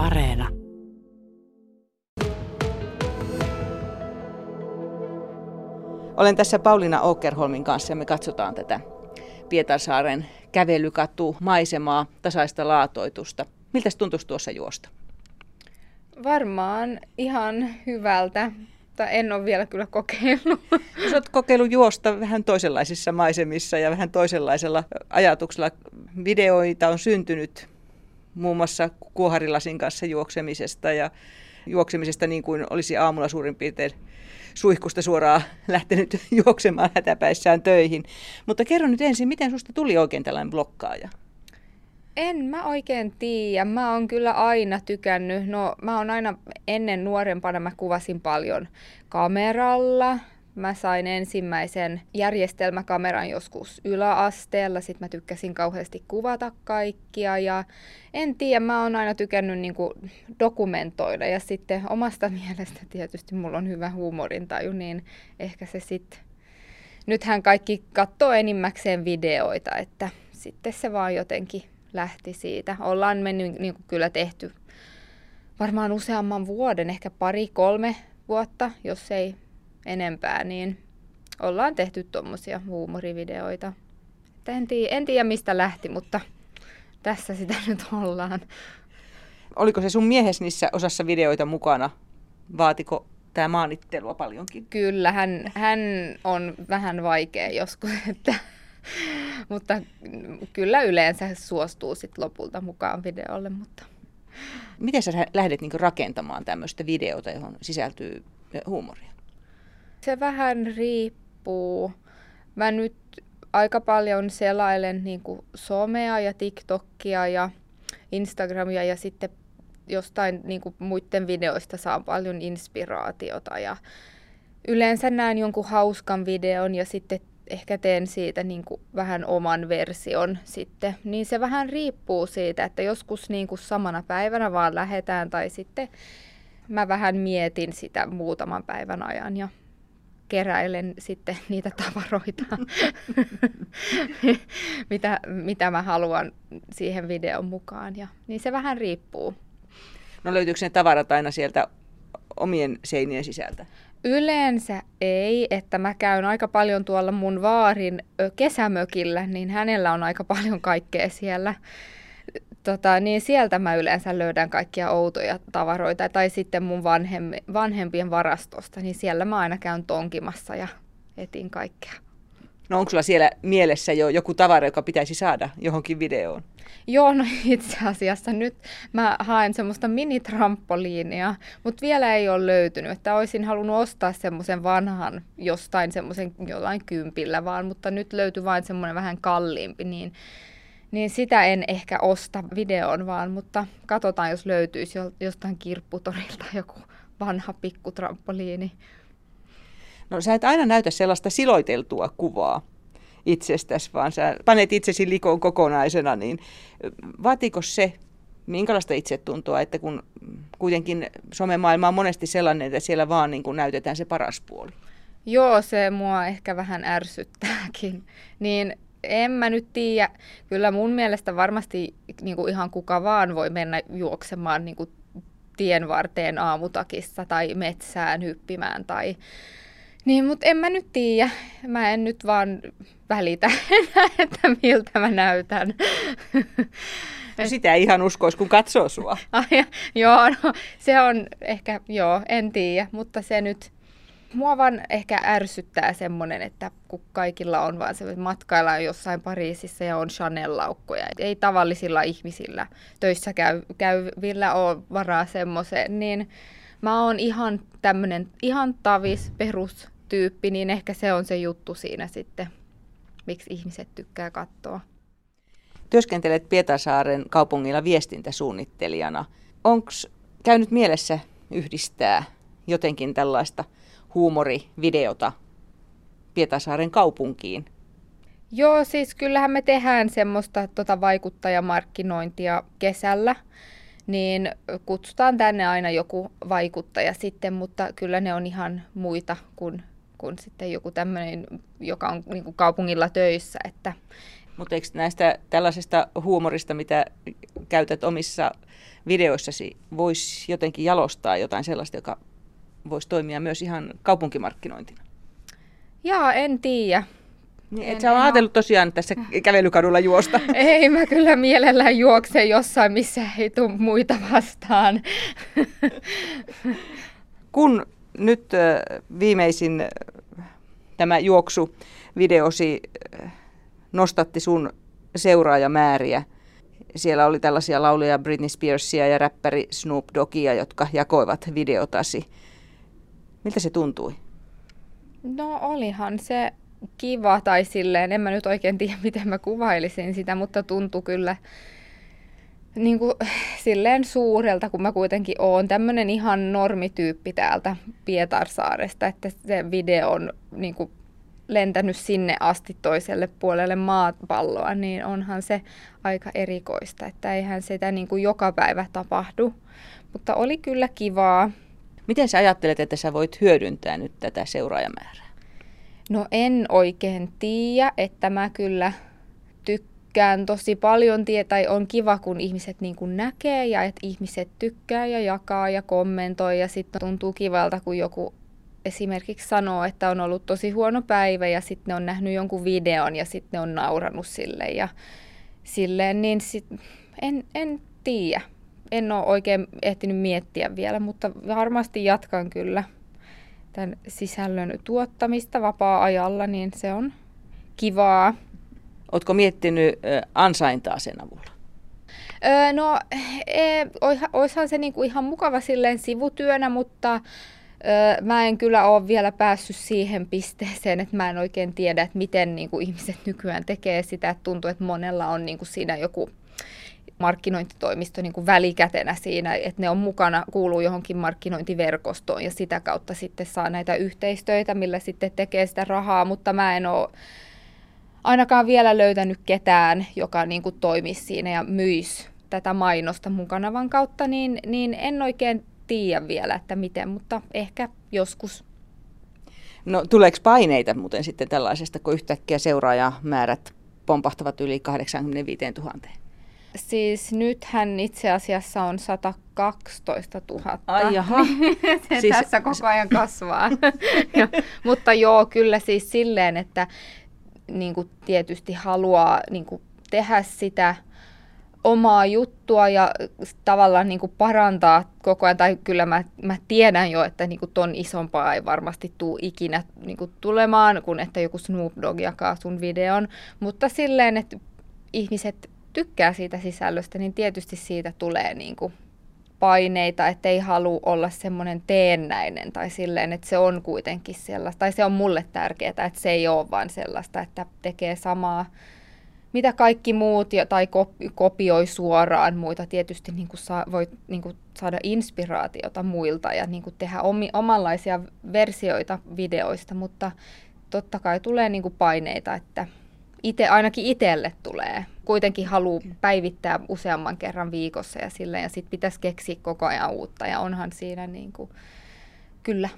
Areena. Olen tässä Pauliina Åkerholmin kanssa ja me katsotaan tätä Pietarsaaren kävelykatu maisemaa, tasaista laatoitusta. Miltä tuntuisi tuossa juosta? Varmaan ihan hyvältä, mutta en ole vielä kyllä kokeillut. Sä oot kokeillut juosta vähän toisenlaisissa maisemissa ja vähän toisenlaisella ajatuksella. Videoita on syntynyt muun muassa kuoharilasin kanssa juoksemisesta ja juoksemisesta niin kuin olisi aamulla suurin piirtein suihkusta suoraan lähtenyt juoksemaan hätäpäissään töihin. Mutta kerro nyt ensin, miten susta tuli oikein tällainen blokkaaja? En mä oikein tiedä. Mä oon kyllä aina tykännyt. No, mä oon aina ennen nuorempana mä kuvasin paljon kameralla. Mä sain ensimmäisen järjestelmäkameran joskus yläasteella, sitten mä tykkäsin kauheasti kuvata kaikkia ja en tiedä, mä oon aina tykännyt niinku dokumentoida ja sitten omasta mielestä tietysti mulla on hyvä huumorintaju, niin ehkä se sitten, nythän kaikki katsoo enimmäkseen videoita, että sitten se vaan jotenkin lähti siitä. Ollaan mennyt niin kuin kyllä tehty varmaan useamman vuoden, ehkä pari, kolme vuotta, jos ei enempää, niin ollaan tehty tuommoisia huumorivideoita. Että en, tiedä, en tiedä mistä lähti, mutta tässä sitä nyt ollaan. Oliko se sun miehes niissä osassa videoita mukana? Vaatiko tämä maanittelua paljonkin? Kyllä, hän, hän on vähän vaikea joskus, että, mutta kyllä yleensä suostuu sit lopulta mukaan videolle. Mutta... Miten sä lähdet niin rakentamaan tämmöistä videota, johon sisältyy huumoria? Se vähän riippuu. Mä nyt aika paljon selailen niin kuin somea ja TikTokia ja Instagramia ja sitten jostain niin kuin muiden videoista saa paljon inspiraatiota ja yleensä näen jonkun hauskan videon ja sitten ehkä teen siitä niin kuin vähän oman version sitten. Niin se vähän riippuu siitä, että joskus niin kuin samana päivänä vaan lähetään tai sitten mä vähän mietin sitä muutaman päivän ajan ja keräilen sitten niitä tavaroita, mitä, mitä mä haluan siihen videon mukaan. Ja, niin se vähän riippuu. No löytyykö ne tavarat aina sieltä omien seinien sisältä? Yleensä ei, että mä käyn aika paljon tuolla mun vaarin kesämökillä, niin hänellä on aika paljon kaikkea siellä tota, niin sieltä mä yleensä löydän kaikkia outoja tavaroita. Tai sitten mun vanhem, vanhempien varastosta, niin siellä mä aina käyn tonkimassa ja etin kaikkea. No onko sulla siellä mielessä jo joku tavara, joka pitäisi saada johonkin videoon? Joo, no itse asiassa nyt mä haen semmoista minitrampoliinia, mutta vielä ei ole löytynyt. Että olisin halunnut ostaa semmoisen vanhan jostain semmoisen jollain kympillä vaan, mutta nyt löytyi vain semmoinen vähän kalliimpi, niin niin sitä en ehkä osta videon vaan, mutta katsotaan, jos löytyisi jostain kirpputorilta joku vanha pikkutrampoliini. No sä et aina näytä sellaista siloiteltua kuvaa itsestäsi, vaan sä panet itsesi likoon kokonaisena, niin vaatiko se minkälaista itsetuntoa, että kun kuitenkin somemaailma on monesti sellainen, että siellä vaan niin kuin näytetään se paras puoli? Joo, se mua ehkä vähän ärsyttääkin. Niin en mä nyt tiedä. Kyllä mun mielestä varmasti niin kuin ihan kuka vaan voi mennä juoksemaan niin kuin tien varteen aamutakissa tai metsään hyppimään tai niin, mutta en mä nyt tiedä. Mä en nyt vaan välitä enää, että miltä mä näytän. No sitä ei ihan uskoisi, kun katsoo sua. Ai, joo, no, se on ehkä, joo, en tiedä, mutta se nyt, Mua vaan ehkä ärsyttää semmoinen, että kun kaikilla on vaan se, matkaillaan jossain Pariisissa ja on Chanel-laukkoja. Ei tavallisilla ihmisillä töissä käy, käyvillä ole varaa semmoiseen, niin mä oon ihan tämmöinen ihan tavis perustyyppi, niin ehkä se on se juttu siinä sitten, miksi ihmiset tykkää katsoa. Työskentelet Pietasaaren kaupungilla viestintäsuunnittelijana. Onko käynyt mielessä yhdistää jotenkin tällaista – huumorivideota Pietasaaren kaupunkiin. Joo, siis kyllähän me tehdään semmoista tota vaikuttajamarkkinointia kesällä, niin kutsutaan tänne aina joku vaikuttaja sitten, mutta kyllä ne on ihan muita kuin, kuin sitten joku tämmöinen, joka on niin kuin kaupungilla töissä. Että... Mutta eikö näistä tällaisesta huumorista, mitä käytät omissa videoissasi, voisi jotenkin jalostaa jotain sellaista, joka voisi toimia myös ihan kaupunkimarkkinointina? Jaa, en tiedä. Niin, et sä ole ajatellut tosiaan tässä kävelykadulla juosta? Ei, mä kyllä mielellään juoksen jossain, missä ei tule muita vastaan. Kun nyt viimeisin tämä juoksuvideosi nostatti sun seuraajamääriä, siellä oli tällaisia lauluja Britney Spearsia ja räppäri Snoop Doggia, jotka jakoivat videotasi. Miltä se tuntui? No olihan se kiva tai silleen, en mä nyt oikein tiedä miten mä kuvailisin sitä, mutta tuntui kyllä niin kuin, silleen suurelta, kun mä kuitenkin oon tämmöinen ihan normityyppi täältä Pietarsaaresta, että se video on niin kuin, lentänyt sinne asti toiselle puolelle maapalloa, niin onhan se aika erikoista, että eihän sitä niin kuin joka päivä tapahdu. Mutta oli kyllä kivaa. Miten sä ajattelet, että sä voit hyödyntää nyt tätä seuraajamäärää? No en oikein tiedä, että mä kyllä tykkään tosi paljon, tai on kiva, kun ihmiset niin kuin näkee ja että ihmiset tykkää ja jakaa ja kommentoi ja sitten tuntuu kivalta, kun joku esimerkiksi sanoo, että on ollut tosi huono päivä ja sitten on nähnyt jonkun videon ja sitten on nauranut sille ja silleen, niin sit, en, en tiedä. En ole oikein ehtinyt miettiä vielä, mutta varmasti jatkan kyllä tämän sisällön tuottamista vapaa-ajalla, niin se on kivaa. Oletko miettinyt ansaintaa sen avulla? Öö, no, e, oishan se niinku ihan mukava silleen sivutyönä, mutta Öö, mä en kyllä ole vielä päässyt siihen pisteeseen, että mä en oikein tiedä, että miten niin kuin ihmiset nykyään tekee sitä. Että tuntuu, että monella on niin kuin siinä joku markkinointitoimisto niin kuin välikätenä siinä, että ne on mukana, kuuluu johonkin markkinointiverkostoon ja sitä kautta sitten saa näitä yhteistöitä, millä sitten tekee sitä rahaa, mutta mä en ole ainakaan vielä löytänyt ketään, joka niin kuin toimisi siinä ja myisi tätä mainosta mun kanavan kautta, niin, niin en oikein tiedä vielä, että miten, mutta ehkä joskus. No tuleeko paineita muuten sitten tällaisesta, kun yhtäkkiä seuraajamäärät pompahtavat yli 85 000? Siis nythän itse asiassa on 112 000. Ai jaha. Se siis... tässä koko ajan kasvaa. ja, mutta joo, kyllä siis silleen, että niin kuin tietysti haluaa niin kuin tehdä sitä omaa juttua ja tavallaan niin kuin parantaa koko ajan, tai kyllä mä, mä tiedän jo, että niin kuin ton isompaa ei varmasti tuu ikinä niin kuin tulemaan, kun että joku Snoop Dogg jakaa sun videon, mutta silleen, että ihmiset tykkää siitä sisällöstä, niin tietysti siitä tulee niin kuin paineita, että ei halua olla semmoinen teennäinen tai silleen, että se on kuitenkin sellaista, tai se on mulle tärkeää, että se ei ole vaan sellaista, että tekee samaa mitä kaikki muut tai kopioi suoraan muita. Tietysti niin kuin saa, voit niin kuin saada inspiraatiota muilta ja niin kuin tehdä omi, omanlaisia versioita videoista, mutta totta kai tulee niin kuin paineita, että ite, ainakin itselle tulee. Kuitenkin haluaa päivittää useamman kerran viikossa ja silleen, ja sitten pitäisi keksiä koko ajan uutta, ja onhan siinä niin kuin, kyllä.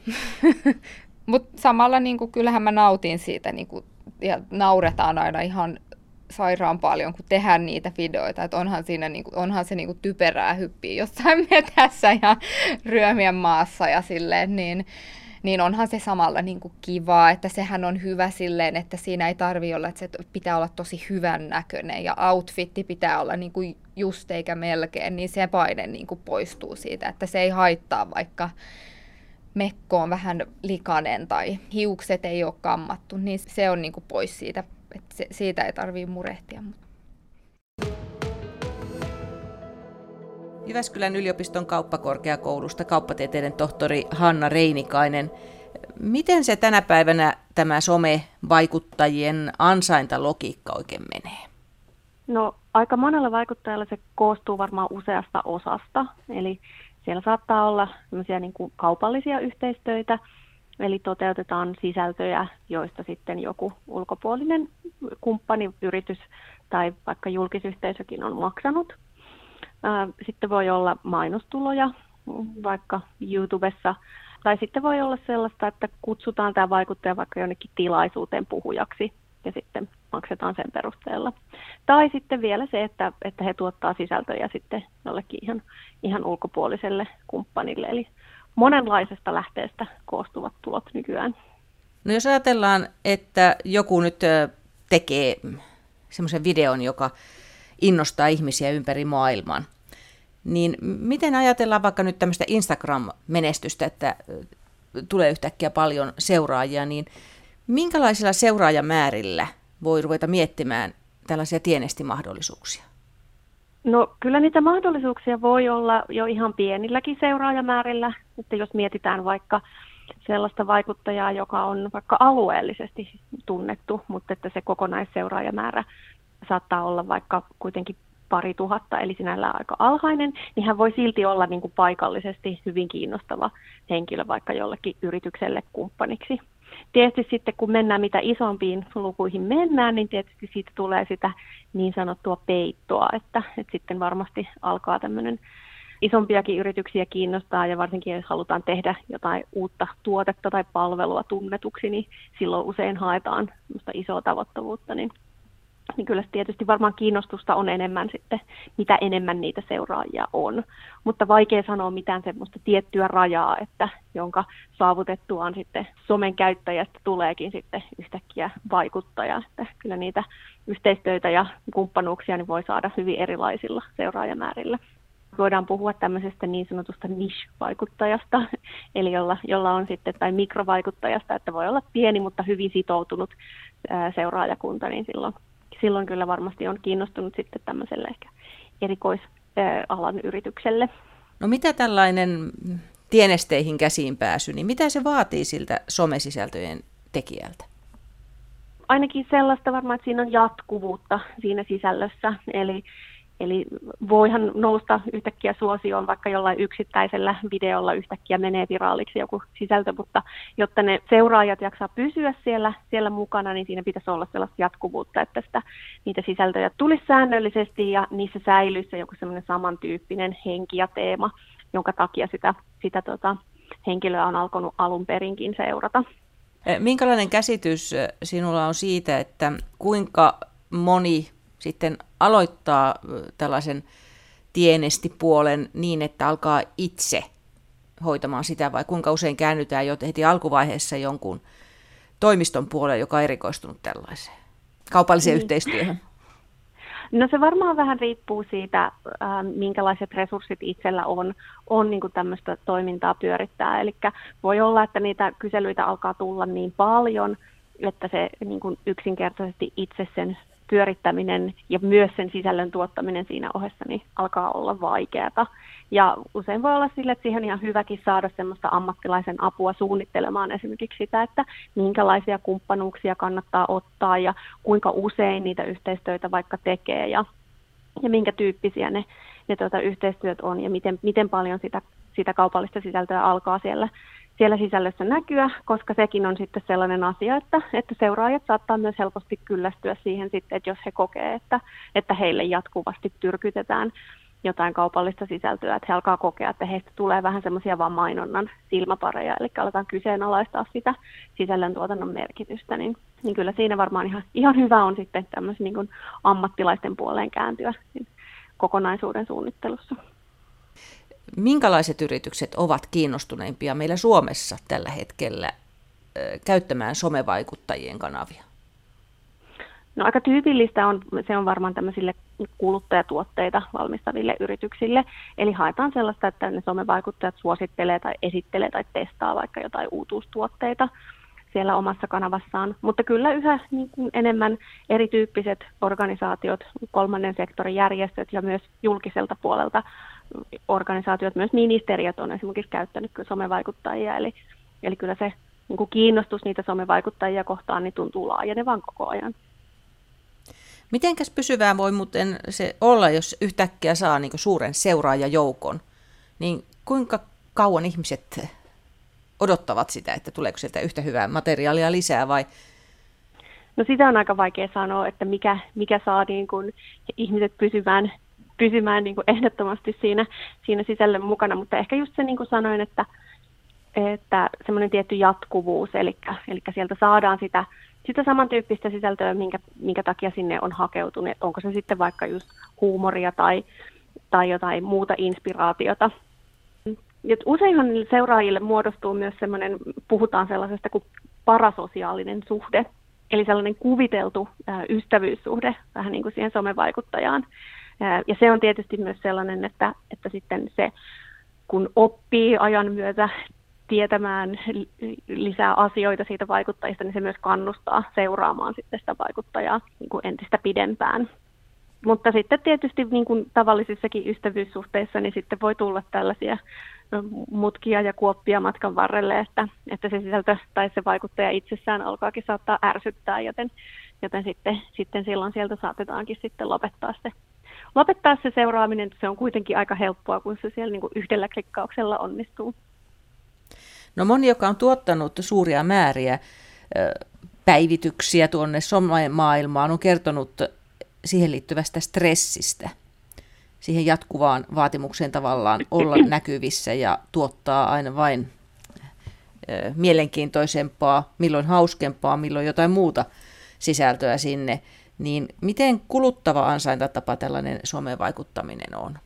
Mutta samalla niin kuin, kyllähän mä nautin siitä, niin kuin, ja nauretaan aina ihan sairaan paljon, kun tehdään niitä videoita, että onhan, siinä, niin kuin, onhan se niin kuin typerää hyppiä jossain metässä ja ryömiä maassa ja silleen, niin, niin onhan se samalla niin kuin kivaa, että sehän on hyvä silleen, että siinä ei tarvi olla, että se pitää olla tosi hyvän näköinen ja outfitti pitää olla niin kuin just eikä melkein, niin se paine niin kuin poistuu siitä, että se ei haittaa vaikka mekko on vähän likainen tai hiukset ei ole kammattu, niin se on niin kuin pois siitä että se, siitä ei tarvitse murehtia. Jyväskylän yliopiston kauppakorkeakoulusta kauppatieteiden tohtori Hanna Reinikainen. Miten se tänä päivänä tämä some-vaikuttajien ansaintalogiikka oikein menee? No aika monella vaikuttajalla se koostuu varmaan useasta osasta. Eli siellä saattaa olla niin kuin kaupallisia yhteistöitä, Eli toteutetaan sisältöjä, joista sitten joku ulkopuolinen kumppani, yritys tai vaikka julkisyhteisökin on maksanut. Sitten voi olla mainostuloja vaikka YouTubessa, tai sitten voi olla sellaista, että kutsutaan tämä vaikuttaja vaikka jonnekin tilaisuuteen puhujaksi, ja sitten maksetaan sen perusteella. Tai sitten vielä se, että, että he tuottaa sisältöjä sitten jollekin ihan, ihan ulkopuoliselle kumppanille. Eli monenlaisesta lähteestä koostuvat tulot nykyään. No jos ajatellaan, että joku nyt tekee semmoisen videon, joka innostaa ihmisiä ympäri maailman, niin miten ajatellaan vaikka nyt tämmöistä Instagram-menestystä, että tulee yhtäkkiä paljon seuraajia, niin minkälaisilla seuraajamäärillä voi ruveta miettimään tällaisia tienestimahdollisuuksia? No kyllä niitä mahdollisuuksia voi olla jo ihan pienilläkin seuraajamäärillä, että jos mietitään vaikka sellaista vaikuttajaa, joka on vaikka alueellisesti tunnettu, mutta että se kokonaisseuraajamäärä saattaa olla vaikka kuitenkin pari tuhatta, eli sinällään aika alhainen, niin hän voi silti olla niin kuin paikallisesti hyvin kiinnostava henkilö vaikka jollekin yritykselle kumppaniksi. Tietysti sitten kun mennään mitä isompiin lukuihin mennään, niin tietysti siitä tulee sitä niin sanottua peittoa, että, että sitten varmasti alkaa tämmöinen isompiakin yrityksiä kiinnostaa ja varsinkin jos halutaan tehdä jotain uutta tuotetta tai palvelua tunnetuksi, niin silloin usein haetaan isoa tavoittavuutta, niin niin kyllä tietysti varmaan kiinnostusta on enemmän sitten, mitä enemmän niitä seuraajia on. Mutta vaikea sanoa mitään semmoista tiettyä rajaa, että jonka saavutettuaan sitten somen käyttäjästä tuleekin sitten yhtäkkiä vaikuttaja. Että kyllä niitä yhteistyötä ja kumppanuuksia niin voi saada hyvin erilaisilla seuraajamäärillä. Voidaan puhua tämmöisestä niin sanotusta niche-vaikuttajasta, eli jolla, jolla on sitten, tai mikrovaikuttajasta, että voi olla pieni, mutta hyvin sitoutunut seuraajakunta, niin silloin silloin kyllä varmasti on kiinnostunut sitten tämmöiselle ehkä erikoisalan yritykselle. No mitä tällainen tienesteihin käsiin pääsy, niin mitä se vaatii siltä somesisältöjen tekijältä? Ainakin sellaista varmaan, että siinä on jatkuvuutta siinä sisällössä. Eli Eli voihan nousta yhtäkkiä suosioon, vaikka jollain yksittäisellä videolla yhtäkkiä menee viraaliksi joku sisältö, mutta jotta ne seuraajat jaksaa pysyä siellä, siellä mukana, niin siinä pitäisi olla sellaista jatkuvuutta, että sitä, niitä sisältöjä tulisi säännöllisesti ja niissä säilyisi joku semmoinen samantyyppinen henki ja teema, jonka takia sitä, sitä tota, henkilöä on alkanut alun perinkin seurata. Minkälainen käsitys sinulla on siitä, että kuinka moni sitten aloittaa tällaisen tienestipuolen niin, että alkaa itse hoitamaan sitä, vai kuinka usein käännytään jo heti alkuvaiheessa jonkun toimiston puolelle, joka on erikoistunut tällaiseen kaupalliseen niin. yhteistyöhön? No se varmaan vähän riippuu siitä, minkälaiset resurssit itsellä on, on niin kuin tämmöistä toimintaa pyörittää. Eli voi olla, että niitä kyselyitä alkaa tulla niin paljon, että se niin kuin yksinkertaisesti itse sen pyörittäminen ja myös sen sisällön tuottaminen siinä ohessa niin alkaa olla vaikeata. Ja usein voi olla sille, että siihen on ihan hyväkin saada semmoista ammattilaisen apua suunnittelemaan esimerkiksi sitä, että minkälaisia kumppanuuksia kannattaa ottaa ja kuinka usein niitä yhteistyötä vaikka tekee ja, ja minkä tyyppisiä ne, ne tuota, yhteistyöt on ja miten, miten paljon sitä, sitä kaupallista sisältöä alkaa siellä siellä sisällössä näkyä, koska sekin on sitten sellainen asia, että, että seuraajat saattaa myös helposti kyllästyä siihen sitten, että jos he kokee, että, että heille jatkuvasti tyrkytetään jotain kaupallista sisältöä, että he alkaa kokea, että heistä tulee vähän semmoisia vaan mainonnan silmapareja, eli aletaan kyseenalaistaa sitä sisällöntuotannon merkitystä, niin, niin kyllä siinä varmaan ihan, ihan hyvä on sitten tämmöisen niin ammattilaisten puoleen kääntyä kokonaisuuden suunnittelussa minkälaiset yritykset ovat kiinnostuneimpia meillä Suomessa tällä hetkellä käyttämään somevaikuttajien kanavia? No aika tyypillistä on, se on varmaan tämmöisille kuluttajatuotteita valmistaville yrityksille. Eli haetaan sellaista, että ne somevaikuttajat suosittelee tai esittelee tai testaa vaikka jotain uutuustuotteita siellä omassa kanavassaan. Mutta kyllä yhä niin kuin enemmän erityyppiset organisaatiot, kolmannen sektorin järjestöt ja myös julkiselta puolelta organisaatiot, myös ministeriöt on esimerkiksi käyttänyt kyllä somevaikuttajia, eli, eli kyllä se niin kuin kiinnostus niitä somevaikuttajia kohtaan niin tuntuu laajenevan koko ajan. Mitenkäs pysyvää voi muuten se olla, jos yhtäkkiä saa niin suuren seuraajajoukon, niin kuinka kauan ihmiset odottavat sitä, että tuleeko sieltä yhtä hyvää materiaalia lisää vai No sitä on aika vaikea sanoa, että mikä, mikä saa niin kuin ihmiset pysymään pysymään niin kuin ehdottomasti siinä, siinä sisällön mukana, mutta ehkä just se niin kuin sanoin, että, että semmoinen tietty jatkuvuus, eli, eli sieltä saadaan sitä, sitä samantyyppistä sisältöä, minkä, minkä takia sinne on hakeutunut. Onko se sitten vaikka just huumoria tai, tai jotain muuta inspiraatiota. Ja useinhan seuraajille muodostuu myös sellainen, puhutaan sellaisesta kuin parasosiaalinen suhde, eli sellainen kuviteltu ää, ystävyyssuhde vähän niin kuin siihen somevaikuttajaan. Ää, ja se on tietysti myös sellainen, että, että sitten se, kun oppii ajan myötä tietämään lisää asioita siitä vaikuttajista, niin se myös kannustaa seuraamaan sitten sitä vaikuttajaa niin kuin entistä pidempään. Mutta sitten tietysti niin kuin tavallisissakin ystävyyssuhteissa, niin sitten voi tulla tällaisia mutkia ja kuoppia matkan varrelle, että, että se sisältö tai se vaikuttaja itsessään alkaakin saattaa ärsyttää, joten, joten sitten, sitten silloin sieltä saatetaankin sitten lopettaa se, lopettaa se seuraaminen. Se on kuitenkin aika helppoa, kun se siellä niin kuin yhdellä klikkauksella onnistuu. No moni, joka on tuottanut suuria määriä päivityksiä tuonne maailmaan, on kertonut siihen liittyvästä stressistä, siihen jatkuvaan vaatimukseen tavallaan olla näkyvissä ja tuottaa aina vain mielenkiintoisempaa, milloin hauskempaa, milloin jotain muuta sisältöä sinne, niin miten kuluttava ansaintatapa tällainen someen vaikuttaminen on?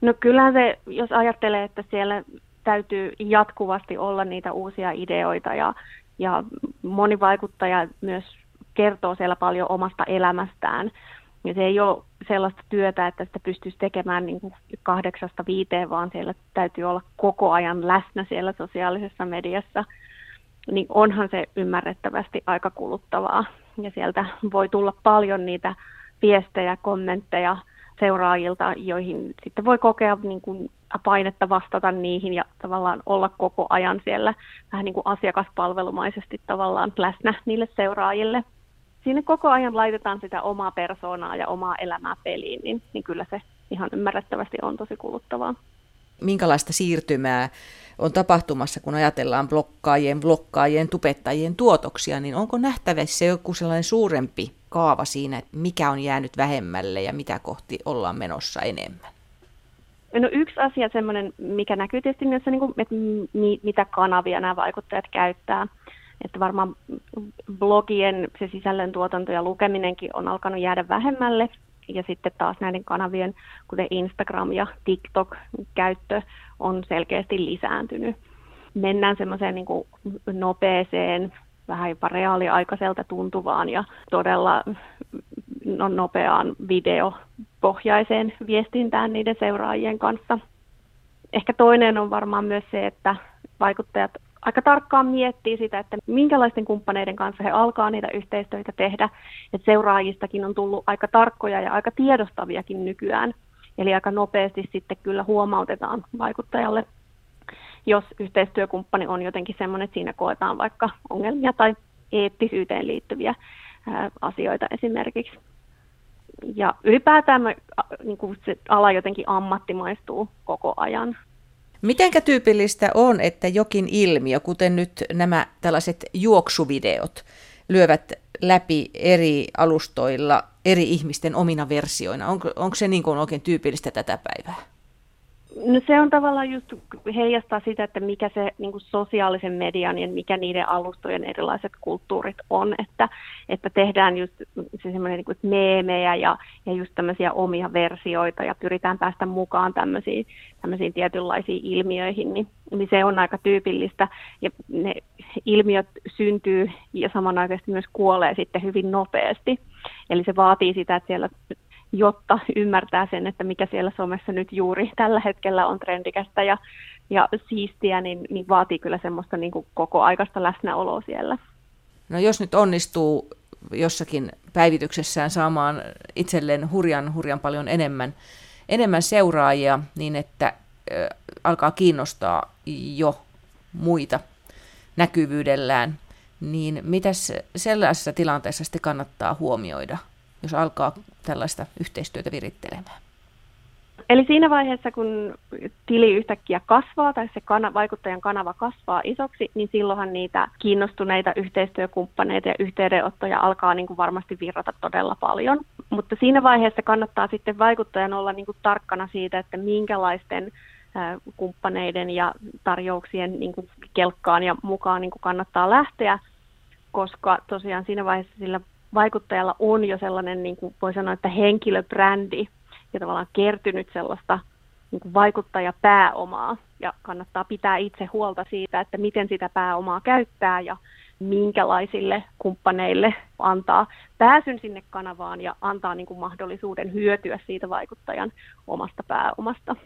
No kyllä se, jos ajattelee, että siellä täytyy jatkuvasti olla niitä uusia ideoita ja, ja moni vaikuttaja myös kertoo siellä paljon omasta elämästään. Ja se ei ole sellaista työtä, että sitä pystyisi tekemään niin kuin kahdeksasta viiteen, vaan siellä täytyy olla koko ajan läsnä siellä sosiaalisessa mediassa. Niin onhan se ymmärrettävästi aika kuluttavaa. Ja sieltä voi tulla paljon niitä viestejä, kommentteja seuraajilta, joihin sitten voi kokea niin kuin painetta vastata niihin ja tavallaan olla koko ajan siellä vähän niin kuin asiakaspalvelumaisesti tavallaan läsnä niille seuraajille. Siinä koko ajan laitetaan sitä omaa persoonaa ja omaa elämää peliin, niin, niin kyllä se ihan ymmärrettävästi on tosi kuluttavaa. Minkälaista siirtymää on tapahtumassa, kun ajatellaan blokkaajien, blokkaajien, tupettajien tuotoksia, niin onko nähtävissä joku sellainen suurempi kaava siinä, että mikä on jäänyt vähemmälle ja mitä kohti ollaan menossa enemmän? No yksi asia semmoinen, mikä näkyy tietysti myös, niin kuin, että mi, mitä kanavia nämä vaikuttajat käyttää. Että varmaan blogien se sisällön tuotanto ja lukeminenkin on alkanut jäädä vähemmälle. Ja sitten taas näiden kanavien, kuten Instagram ja TikTok, käyttö on selkeästi lisääntynyt. Mennään semmoiseen niin nopeeseen, vähän jopa reaaliaikaiselta tuntuvaan ja todella no, nopeaan videopohjaiseen viestintään niiden seuraajien kanssa. Ehkä toinen on varmaan myös se, että vaikuttajat aika tarkkaan miettii sitä, että minkälaisten kumppaneiden kanssa he alkaa niitä yhteistyötä tehdä. Että seuraajistakin on tullut aika tarkkoja ja aika tiedostaviakin nykyään. Eli aika nopeasti sitten kyllä huomautetaan vaikuttajalle, jos yhteistyökumppani on jotenkin semmoinen, että siinä koetaan vaikka ongelmia tai eettisyyteen liittyviä asioita esimerkiksi ja ylipäätään mä, niin kuin se ala jotenkin ammattimaistuu koko ajan. Mitenkä tyypillistä on, että jokin ilmiö, kuten nyt nämä tällaiset juoksuvideot, lyövät läpi eri alustoilla eri ihmisten omina versioina? Onko, onko se niin kuin oikein tyypillistä tätä päivää? No se on tavallaan just heijastaa sitä, että mikä se niin kuin sosiaalisen median ja mikä niiden alustojen erilaiset kulttuurit on, että, että tehdään just se semmoinen niin meemejä ja, ja just tämmöisiä omia versioita ja pyritään päästä mukaan tämmöisiin, tämmöisiin tietynlaisiin ilmiöihin, niin, niin se on aika tyypillistä ja ne ilmiöt syntyy ja samanaikaisesti myös kuolee sitten hyvin nopeasti. Eli se vaatii sitä, että siellä jotta ymmärtää sen, että mikä siellä somessa nyt juuri tällä hetkellä on trendikästä ja, ja siistiä, niin, niin vaatii kyllä semmoista niin kuin koko aikaista läsnäoloa siellä. No jos nyt onnistuu jossakin päivityksessään saamaan itselleen hurjan, hurjan paljon enemmän, enemmän seuraajia, niin että äh, alkaa kiinnostaa jo muita näkyvyydellään, niin mitäs sellaisessa tilanteessa sitten kannattaa huomioida – jos alkaa tällaista yhteistyötä virittelemään? Eli siinä vaiheessa, kun tili yhtäkkiä kasvaa tai se kana, vaikuttajan kanava kasvaa isoksi, niin silloinhan niitä kiinnostuneita yhteistyökumppaneita ja yhteydenottoja alkaa niin kuin varmasti virrata todella paljon. Mutta siinä vaiheessa kannattaa sitten vaikuttajan olla niin kuin tarkkana siitä, että minkälaisten kumppaneiden ja tarjouksien niin kuin kelkkaan ja mukaan niin kuin kannattaa lähteä, koska tosiaan siinä vaiheessa sillä vaikuttajalla on jo sellainen, niin kuin voi sanoa, että henkilöbrändi ja tavallaan kertynyt sellaista niin kuin vaikuttajapääomaa ja kannattaa pitää itse huolta siitä, että miten sitä pääomaa käyttää ja minkälaisille kumppaneille antaa pääsyn sinne kanavaan ja antaa niin kuin mahdollisuuden hyötyä siitä vaikuttajan omasta pääomasta.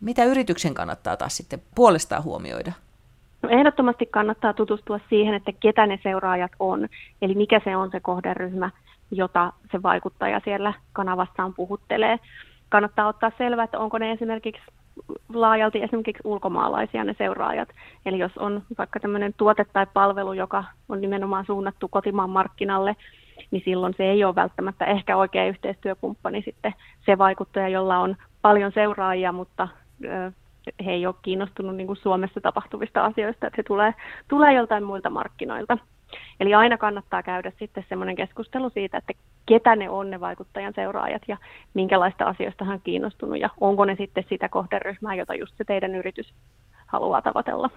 Mitä yrityksen kannattaa taas sitten puolestaan huomioida? No ehdottomasti kannattaa tutustua siihen, että ketä ne seuraajat on, eli mikä se on se kohderyhmä, jota se vaikuttaja siellä kanavassaan puhuttelee. Kannattaa ottaa selvää, että onko ne esimerkiksi laajalti esimerkiksi ulkomaalaisia ne seuraajat. Eli jos on vaikka tämmöinen tuote tai palvelu, joka on nimenomaan suunnattu kotimaan markkinalle, niin silloin se ei ole välttämättä ehkä oikea yhteistyökumppani sitten se vaikuttaja, jolla on paljon seuraajia, mutta he ei ole kiinnostunut niin kuin Suomessa tapahtuvista asioista, että he tulee, tulee joltain muilta markkinoilta. Eli aina kannattaa käydä sitten semmoinen keskustelu siitä, että ketä ne on ne vaikuttajan seuraajat ja minkälaista asioista hän on kiinnostunut ja onko ne sitten sitä kohderyhmää, jota just se teidän yritys haluaa tavoitella.